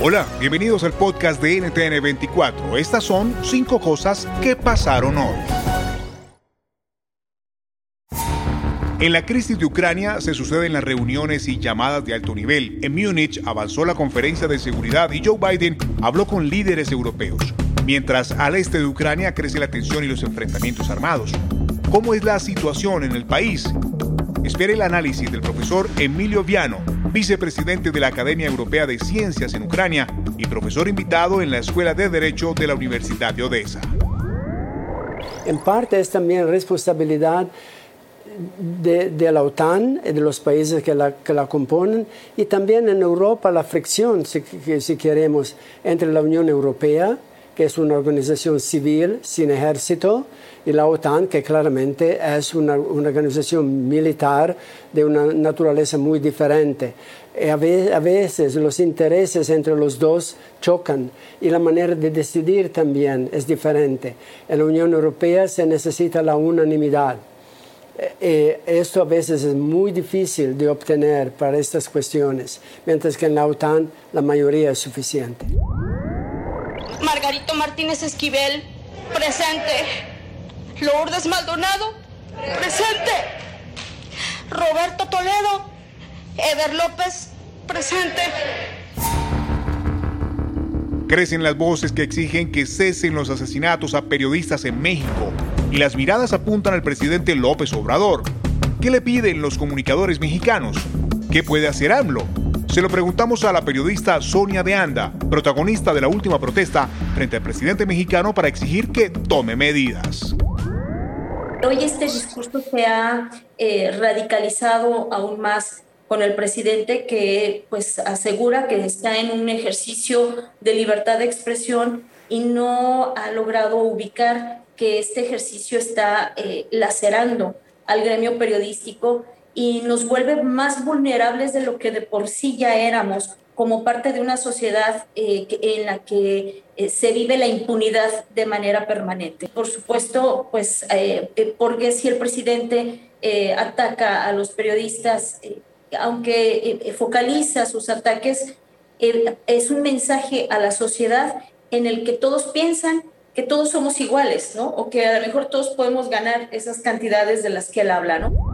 Hola, bienvenidos al podcast de NTN 24. Estas son cinco cosas que pasaron hoy. En la crisis de Ucrania se suceden las reuniones y llamadas de alto nivel. En Múnich avanzó la conferencia de seguridad y Joe Biden habló con líderes europeos. Mientras al este de Ucrania crece la tensión y los enfrentamientos armados. ¿Cómo es la situación en el país? Espere el análisis del profesor Emilio Viano, vicepresidente de la Academia Europea de Ciencias en Ucrania y profesor invitado en la Escuela de Derecho de la Universidad de Odessa. En parte es también responsabilidad de, la OTAN de los países que la, que la, componen y también en Europa la fricción, si, si queremos, entre la Unión Europea, que es una organización civil sin ejército, y la OTAN, que claramente es una, una organización militar de una naturaleza muy diferente. Y a, veces los intereses entre los dos chocan y la manera de decidir también es diferente. En la Unión Europea se necesita la unanimidad. Y esto a veces es muy difícil de obtener para estas cuestiones, mientras que en la OTAN la mayoría es suficiente. Margarito Martínez Esquivel, presente. Lourdes Maldonado, presente. Roberto Toledo, Eder López, presente. Crecen las voces que exigen que cesen los asesinatos a periodistas en México y las miradas apuntan al presidente López Obrador. ¿Qué le piden los comunicadores mexicanos? ¿Qué puede hacer AMLO? Se lo preguntamos a la periodista Sonia de Anda, protagonista de la última protesta frente al presidente mexicano para exigir que tome medidas. Hoy este discurso se ha eh, radicalizado aún más con el presidente que pues asegura que está en un ejercicio de libertad de expresión y no ha logrado ubicar que este ejercicio está eh, lacerando al gremio periodístico y nos vuelve más vulnerables de lo que de por sí ya éramos como parte de una sociedad eh, en la que eh, se vive la impunidad de manera permanente. Por supuesto, pues, eh, porque si el presidente ataca a los periodistas, aunque focaliza sus ataques, es un mensaje a la sociedad en el que todos piensan que todos somos iguales, ¿no? O que a lo mejor todos podemos ganar esas cantidades de las que él habla, ¿no?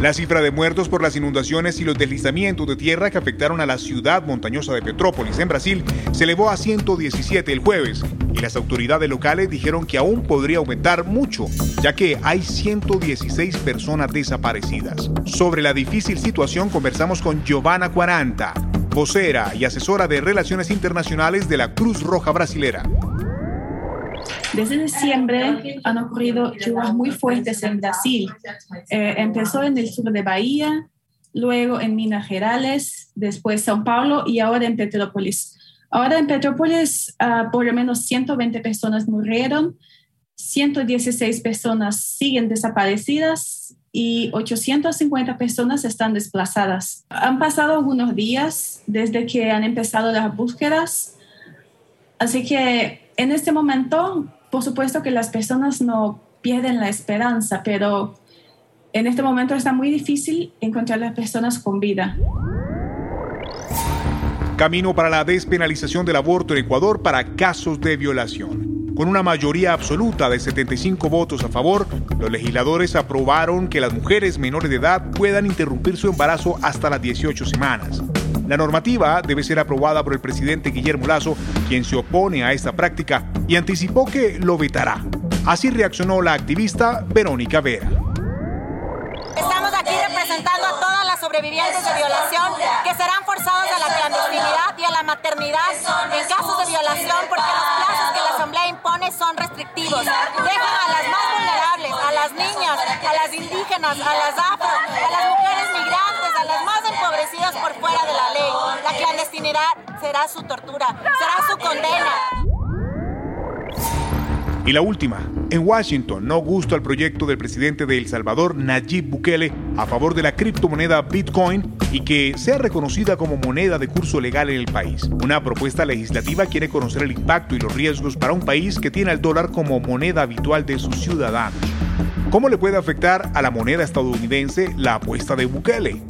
La cifra de muertos por las inundaciones y los deslizamientos de tierra que afectaron a la ciudad montañosa de Petrópolis, en Brasil, se elevó a 117 el jueves y las autoridades locales dijeron que aún podría aumentar mucho, ya que hay 116 personas desaparecidas. Sobre la difícil situación conversamos con Giovanna Cuaranta, vocera y asesora de Relaciones Internacionales de la Cruz Roja Brasilera. Desde diciembre han ocurrido lluvias muy fuertes en Brasil. Eh, empezó en el sur de Bahía, luego en Minas Gerais, después São Paulo y ahora en Petrópolis. Ahora en Petrópolis uh, por lo menos 120 personas murieron, 116 personas siguen desaparecidas y 850 personas están desplazadas. Han pasado algunos días desde que han empezado las búsquedas, así que en este momento por supuesto que las personas no pierden la esperanza, pero en este momento está muy difícil encontrar a las personas con vida. Camino para la despenalización del aborto en Ecuador para casos de violación. Con una mayoría absoluta de 75 votos a favor, los legisladores aprobaron que las mujeres menores de edad puedan interrumpir su embarazo hasta las 18 semanas. La normativa debe ser aprobada por el presidente Guillermo Lazo, quien se opone a esta práctica y anticipó que lo vetará. Así reaccionó la activista Verónica Vera. Estamos aquí representando a todas las sobrevivientes de violación que serán forzados a la clandestinidad y a la maternidad en casos de violación porque los plazos que la Asamblea impone son restrictivos. Dejan a las más vulnerables, a las niñas, a las indígenas, a las afro, a las mujeres migrantes, a las más empobrecidas por fuera de la ley. La clandestinidad será su tortura, será su condena. Y la última, en Washington no gusta el proyecto del presidente de El Salvador, Nayib Bukele, a favor de la criptomoneda Bitcoin y que sea reconocida como moneda de curso legal en el país. Una propuesta legislativa quiere conocer el impacto y los riesgos para un país que tiene al dólar como moneda habitual de sus ciudadanos. ¿Cómo le puede afectar a la moneda estadounidense la apuesta de Bukele?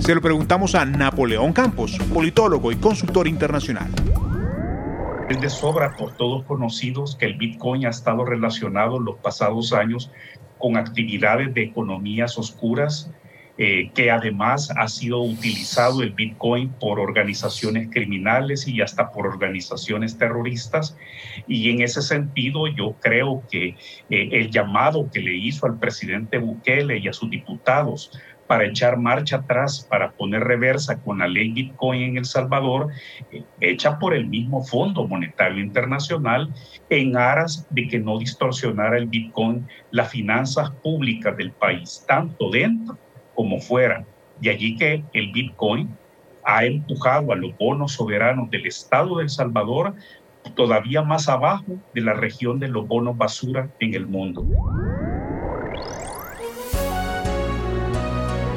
Se lo preguntamos a Napoleón Campos, politólogo y consultor internacional. Es de sobra por todos conocidos que el Bitcoin ha estado relacionado en los pasados años con actividades de economías oscuras, eh, que además ha sido utilizado el Bitcoin por organizaciones criminales y hasta por organizaciones terroristas. Y en ese sentido yo creo que eh, el llamado que le hizo al presidente Bukele y a sus diputados para echar marcha atrás, para poner reversa con la ley Bitcoin en El Salvador, eh, hecha por el mismo Fondo Monetario Internacional, en aras de que no distorsionara el Bitcoin las finanzas públicas del país, tanto dentro como fuera. De allí que el Bitcoin ha empujado a los bonos soberanos del Estado de El Salvador todavía más abajo de la región de los bonos basura en el mundo.